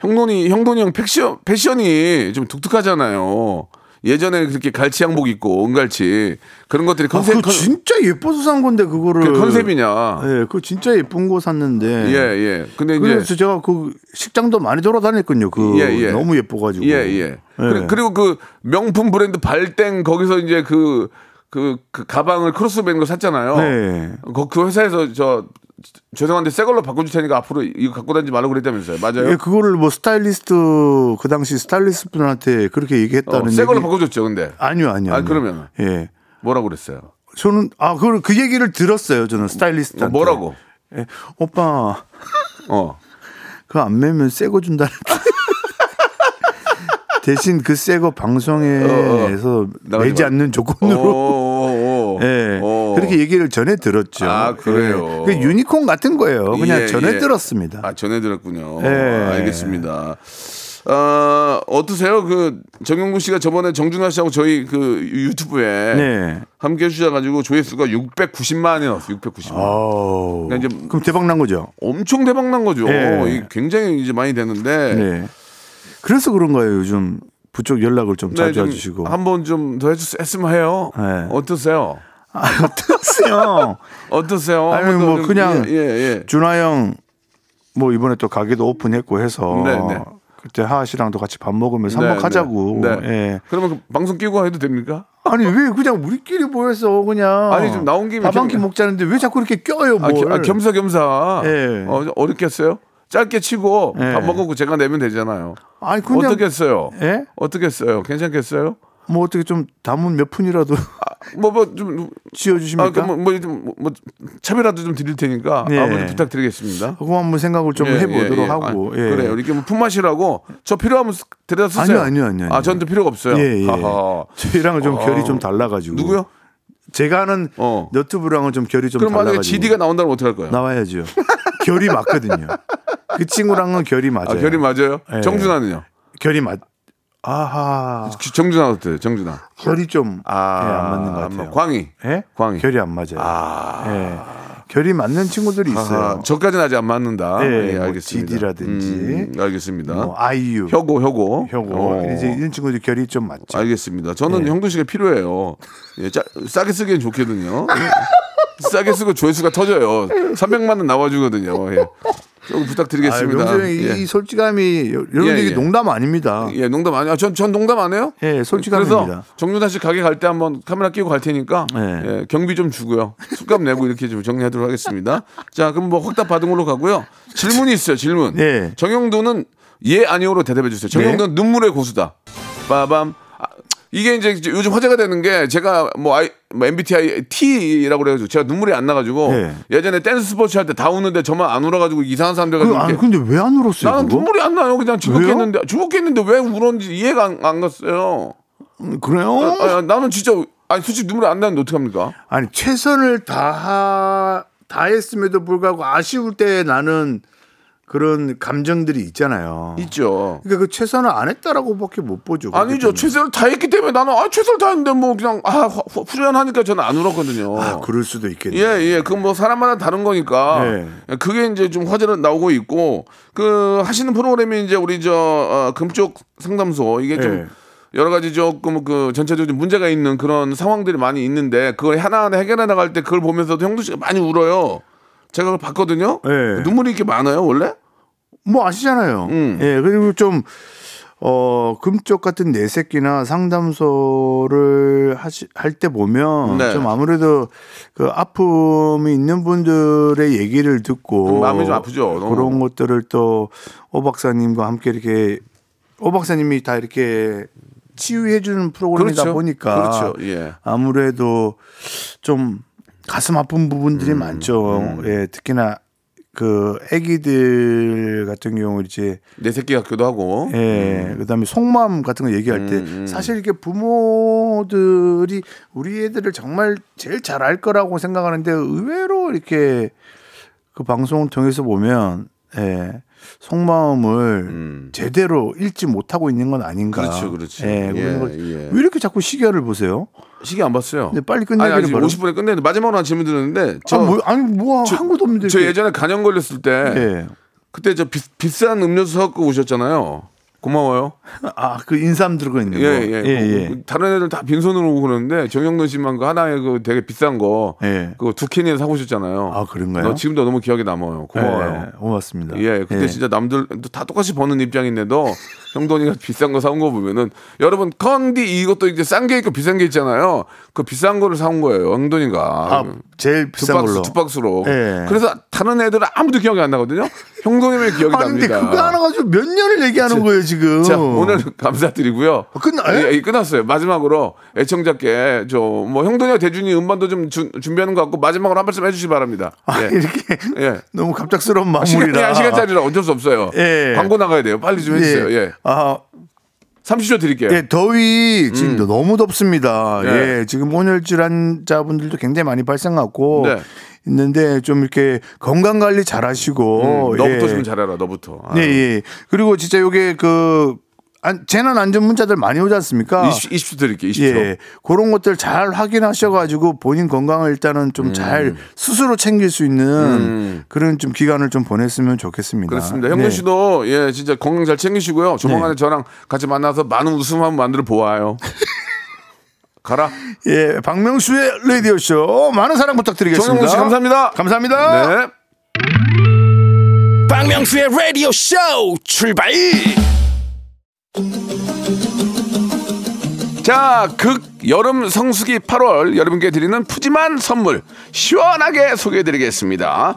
형돈이 형돈이 형 패션 패션이 좀 독특하잖아요. 예전에 그렇게 갈치 양복 입고 은갈치 그런 것들이 아, 컨셉 그거 진짜 예뻐서 산 건데 그거를. 그 컨셉이냐? 예, 그거 진짜 예쁜 거 샀는데. 예, 예. 근데 이제 그래서 제가 그 식장도 많이 돌아다녔거든요. 그 예, 예. 너무 예뻐가지고. 예, 예. 그리- 그리고 그 명품 브랜드 발땡 거기서 이제 그, 그, 그 가방을 크로스밴 거 샀잖아요. 네. 그, 그 회사에서 저, 죄송한데 새 걸로 바꿔줄 테니까 앞으로 이거 갖고 다니지 말라고 그랬다면서요. 맞아요? 예, 그거를 뭐 스타일리스트 그 당시 스타일리스트 분한테 그렇게 얘기했다는 어, 새 걸로 얘기- 바꿔줬죠, 근데. 아니요, 아니요. 아, 아니요. 그러면? 예. 뭐라고 그랬어요? 저는 아, 그, 그 얘기를 들었어요. 저는 스타일리스트. 어, 뭐라고? 예, 오빠, 어. 그거 안 매면 새 거 준다는데. 대신 그 새 거 방송에서 나가지 매지 마. 않는 오, 조건으로. 오, 오, 예. 오. 그렇게 얘기를 전해 들었죠. 아, 그래요? 예. 그 유니콘 같은 거예요. 그냥 예, 전해 예. 들었습니다. 아, 전해 들었군요. 예. 알겠습니다. 어, 어떠세요? 그 정영구 씨가 저번에 정준하 씨하고 저희 그 유튜브에 네. 함께 해주셔가지고 조회수가 690만이 나왔어요. 690만. 어. 그러니까 이제 그럼 대박 난 거죠. 엄청 대박 난 거죠. 예. 이 굉장히 이제 많이 되는데. 네. 그래서 그런 거예요. 요즘 부쩍 연락을 좀 네, 자주 좀 해주시고. 한 번 좀더 해줬으면 해요. 네. 어떠세요? 아, 어떠세요? 어떠세요? 아니, 뭐 좀- 그냥 예, 예, 예. 준하 형, 뭐 이번에 또 가게도 오픈했고 해서. 네, 네. 그때 하하 씨랑도 같이 밥 먹으면서 네, 한번 하자고. 네. 네. 예. 그러면 그 방송 끼고 해도 됩니까? 아니 왜 그냥 우리끼리 모여서 그냥 아니, 좀 나온 김에 밥한끼 겸- 먹자는데 왜 자꾸 이렇게 껴요 아, 뭘? 겸- 아, 겸사겸사. 예. 어, 어렵겠어요? 짧게 치고 예. 밥 먹고 제가 내면 되잖아요. 아니 그냥 어떻게 했어요? 예? 어떻게 했어요? 괜찮겠어요? 뭐 어떻게 좀 담은 몇 푼이라도 뭐 뭐좀 지어주십니까? 아, 그럼 뭐, 뭐, 뭐, 뭐 차비라도 좀 드릴 테니까 예. 아무튼 부탁드리겠습니다. 그거 한번 생각을 좀 예, 해보도록 예, 예. 하고. 아, 예. 그래요. 이렇게 뭐 품맛이라고 저 필요하면 쓰- 데려다 쓰세요. 아니요, 아니요, 아니요, 아. 저한테 필요가 없어요. 예, 예. 하하. 저희랑은 좀 어. 결이 좀 달라가지고. 누구요? 제가 하는 어. 너튜브랑은 좀 결이 좀 그럼 만약에 달라가지고. GD가 나온다면 어떡할 거예요? 나와야죠. 결이 맞거든요. 그 친구랑은 결이 맞아요. 아, 결이 맞아요? 예. 정준하는요? 결이 맞. 아하. 정준하 어때요? 정준하. 결이 좀 아, 예, 안 맞는 것안 같아요. 맞- 광희. 예? 광희. 결이 안 맞아요. 예. 결이 맞는 친구들이 있어요. 아하, 저까지는 아직 안 맞는다. 예, 예, 뭐 알겠습니다. GD라든지. 음, 알겠습니다. 뭐 아이유, 혁오, 혁오. 혁오 어. 이제 이런 친구들 결이 좀 맞죠. 알겠습니다. 저는 예. 형도 씨가 필요해요. 예, 짜, 싸게 쓰기엔 좋거든요. 예. 싸게 쓰고 조회수가 터져요. 300만 원 나와주거든요. 예. 조금 아, 부탁드리겠습니다. 명수 형이 예. 이 솔직함이 이런 예, 얘기 예. 농담 아닙니다. 예, 농담 아니야. 전, 전 농담 안 해요. 예, 솔직합니다. 그래서 정준하 씨 가게 갈 때 한번 카메라 끼고 갈 테니까 예. 예, 경비 좀 주고요. 술값 내고 이렇게 좀 정리하도록 하겠습니다. 자, 그럼 뭐 확답 받은 걸로 가고요. 질문이 있어요. 질문. 예. 정영도는 예 아니오로 대답해 주세요. 정영도는 눈물의 고수다. 빠밤. 아, 이게 이제 요즘 화제가 되는 게 제가 뭐, 뭐 MBTI T라고 그래가지고 제가 눈물이 안 나가지고 예. 예전에 댄스 스포츠 할 때 다 우는데 저만 안 울어가지고 이상한 사람들 그, 이렇게 근데 왜 안 울었어요? 나는 그거? 눈물이 안 나요. 그냥 즐겁겠는데 즐겁겠는데 왜 울었는지 이해가 안, 안 갔어요. 음, 그래요? 아, 나는 진짜 아니 솔직히 눈물이 안 나는데 어떡합니까? 아니 최선을 다 다 했음에도 불구하고 아쉬울 때 나는 그런 감정들이 있잖아요. 있죠. 그러니까 그 최선을 안 했다라고밖에 못 보죠. 아니죠. 그렇게 최선을 다 했기 때문에 나는 아 최선을 다 했는데 뭐 그냥 아 후- 후련하니까 저는 안 울었거든요. 아, 그럴 수도 있겠네. 예, 예. 그 뭐 사람마다 다른 거니까. 네. 그게 이제 좀 화제로 나오고 있고 그 하시는 프로그램이 이제 우리 저 어, 금쪽 상담소 이게 좀 네. 여러 가지 조금 그 전체적으로 좀 문제가 있는 그런 상황들이 많이 있는데 그걸 하나하나 해결해 나갈 때 그걸 보면서도 형도 씨가 많이 울어요. 제가 그걸 봤거든요. 네. 눈물이 이렇게 많아요, 원래? 뭐 아시잖아요. 음. 예, 그리고 좀 어, 금쪽 같은 내새끼나 상담소를 하시, 할 때 보면 네. 좀 아무래도 그 아픔이 있는 분들의 얘기를 듣고 좀 마음이 좀 아프죠, 너무. 그런 것들을 또 오 박사님과 함께 이렇게 오 박사님이 다 이렇게 치유해 주는 프로그램이다 그렇죠. 보니까 그렇죠. 예. 아무래도 좀 가슴 아픈 부분들이 음, 많죠. 예, 특히나 그 아기들 같은 경우 이제 내 새끼 같기도 하고. 예, 그다음에 속마음 같은 거 얘기할 때 음, 사실 이게 부모들이 우리 애들을 정말 제일 잘 알 거라고 생각하는데 의외로 이렇게 그 방송을 통해서 보면 예, 속마음을 제대로 읽지 못하고 있는 건 아닌가. 음. 그렇죠, 그렇죠. 예, 예, 예. 왜 이렇게 자꾸 시계를 보세요? 시계 안 봤어요. 네, 빨리 아니, 끝내기를 아직 바라. 50분에 끝내는데 마지막으로 한 질문 드렸는데 저, 아, 뭐, 아니 뭐한 것도 없는데. 저. 예전에 간염 걸렸을 때 예. 그때 저 비, 비싼 음료수 사갖고 오셨잖아요. 고마워요. 아, 그 인삼 들어가 있는 거. 예, 예. 예, 예. 그 다른 애들 다 빈손으로 오고 그러는데 정영돈 씨만 그 하나에 그 되게 비싼 거 예. 그거 두 캔이나 사고 오셨잖아요. 아, 그런가요? 너 지금도 너무 기억에 남아요. 고마워요. 예, 고맙습니다. 예, 그때 예. 진짜 남들 다 똑같이 버는 입장인데도 형돈이가 비싼 거 사온 거 보면은 여러분 컨디 이것도 이제 싼 게 있고 비싼 게 있잖아요. 그 비싼 거를 사온 거예요. 형돈이가. 아, 제일 두 비싼 박스, 걸로. 두 박스로. 예. 그래서 다른 애들은 아무도 기억이 안 나거든요. 형돈이면 기억이 아니, 근데 납니다. 그거 하나 가지고 몇 년을 얘기하는 거예요, 지금. 자, 오늘 감사드리고요. 어, 끝나요? 예, 예, 끝났어요. 마지막으로 애청자께 저 뭐 형돈이와 대준이 음반도 좀 주- 준비하는 것 같고 마지막으로 한 말씀 해주시기 바랍니다. 아, 예. 이렇게 예. 너무 갑작스러운 시간이 마무리라. 한 시간짜리라 어쩔 수 없어요. 예. 광고 나가야 돼요. 빨리 좀 해주세요. 예. 아, 30초 드릴게요. 예, 더위 지금 너무 덥습니다. 예. 예. 지금 온열 질환자분들도 굉장히 많이 발생하고 네. 있는데 좀 이렇게 건강 관리 잘 하시고 음, 너부터 예. 좀 잘해라. 너부터. 아. 네, 예. 그리고 진짜 요게 그 안- 재난 안전 문자들 많이 오지 않습니까? 20, 20초 드릴게요. 20초. 예. 그런 것들 잘 확인하셔가지고 본인 건강을 일단은 좀잘 음. 스스로 챙길 수 있는 그런 좀 기간을 좀 보냈으면 좋겠습니다. 그렇습니다. 형돈 네. 씨도 예 진짜 건강 잘 챙기시고요. 조만간에 네. 저랑 같이 만나서 많은 웃음 한번 만들어 보아요. 가라. 예, 박명수의 라디오 쇼 많은 사랑 부탁드리겠습니다. 씨 감사합니다. 감사합니다. 네. 박명수의 라디오 쇼 출발 자, 극 여름 성수기 8월 여러분께 드리는 푸짐한 선물 시원하게 소개해 드리겠습니다.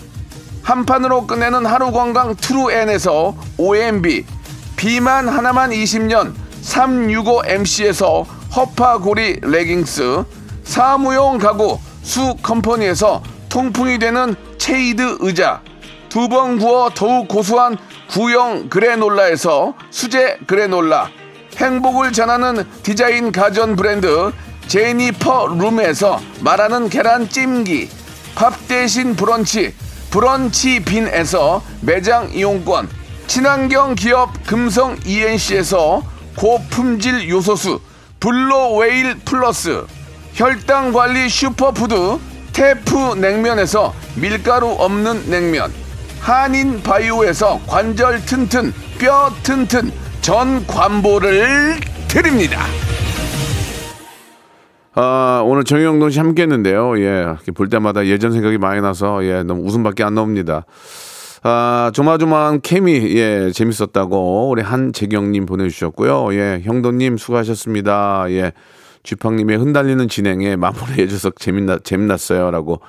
한 판으로 끝내는 하루 건강 트루엔에서 OMB 비만 하나만 20년 365MC에서 허파고리 레깅스 사무용 가구 수 컴퍼니에서 통풍이 되는 체이드 의자 두 번 구워 더욱 고소한 구형 그래놀라에서 수제 그래놀라 행복을 전하는 디자인 가전 브랜드 제니퍼 룸에서 말하는 계란 찜기 밥 대신 브런치 브런치 빈에서 매장 이용권 친환경 기업 금성 ENC에서 고품질 요소수 블로웨일 플러스 혈당 관리 슈퍼푸드 테프 냉면에서 밀가루 없는 냉면 한인 바이오에서 관절 튼튼 뼈 튼튼 전 관보를 드립니다. 아, 오늘 정영돈 씨 함께 했는데요. 예. 볼 때마다 예전 생각이 많이 나서 예, 너무 웃음밖에 안 나옵니다. 아, 조마조마한 케미, 예, 재밌었다고 우리 한재경님 보내주셨고요. 예, 형도님 수고하셨습니다. 예, 쥐팡님의 흔들리는 진행에 마무리해줘서 재밌나, 재밌났어요. 라고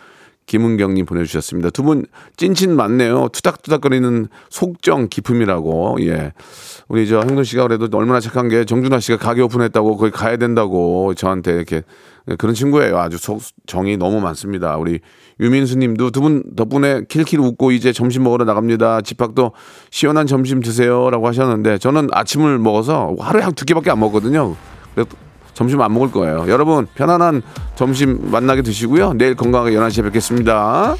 김은경님 보내주셨습니다. 두 분 찐친 맞네요. 투닥투닥거리는 속정 기품이라고. 예. 우리 저 형돈 씨가 그래도 얼마나 착한 게 정준하 씨가 가게 오픈했다고 거기 가야 된다고 저한테 이렇게 그런 친구예요. 아주 속, 정이 너무 많습니다. 우리 유민수 님도 두 분 덕분에 킬킬 웃고 이제 점심 먹으러 나갑니다. 집 밖도 시원한 점심 드세요. 라고 하셨는데 저는 아침을 먹어서 하루에 한 두 개밖에 안 먹거든요. 그래서 점심 안 먹을 거예요. 여러분 편안한 점심 만나게 드시고요. 내일 건강하게 11시에 뵙겠습니다.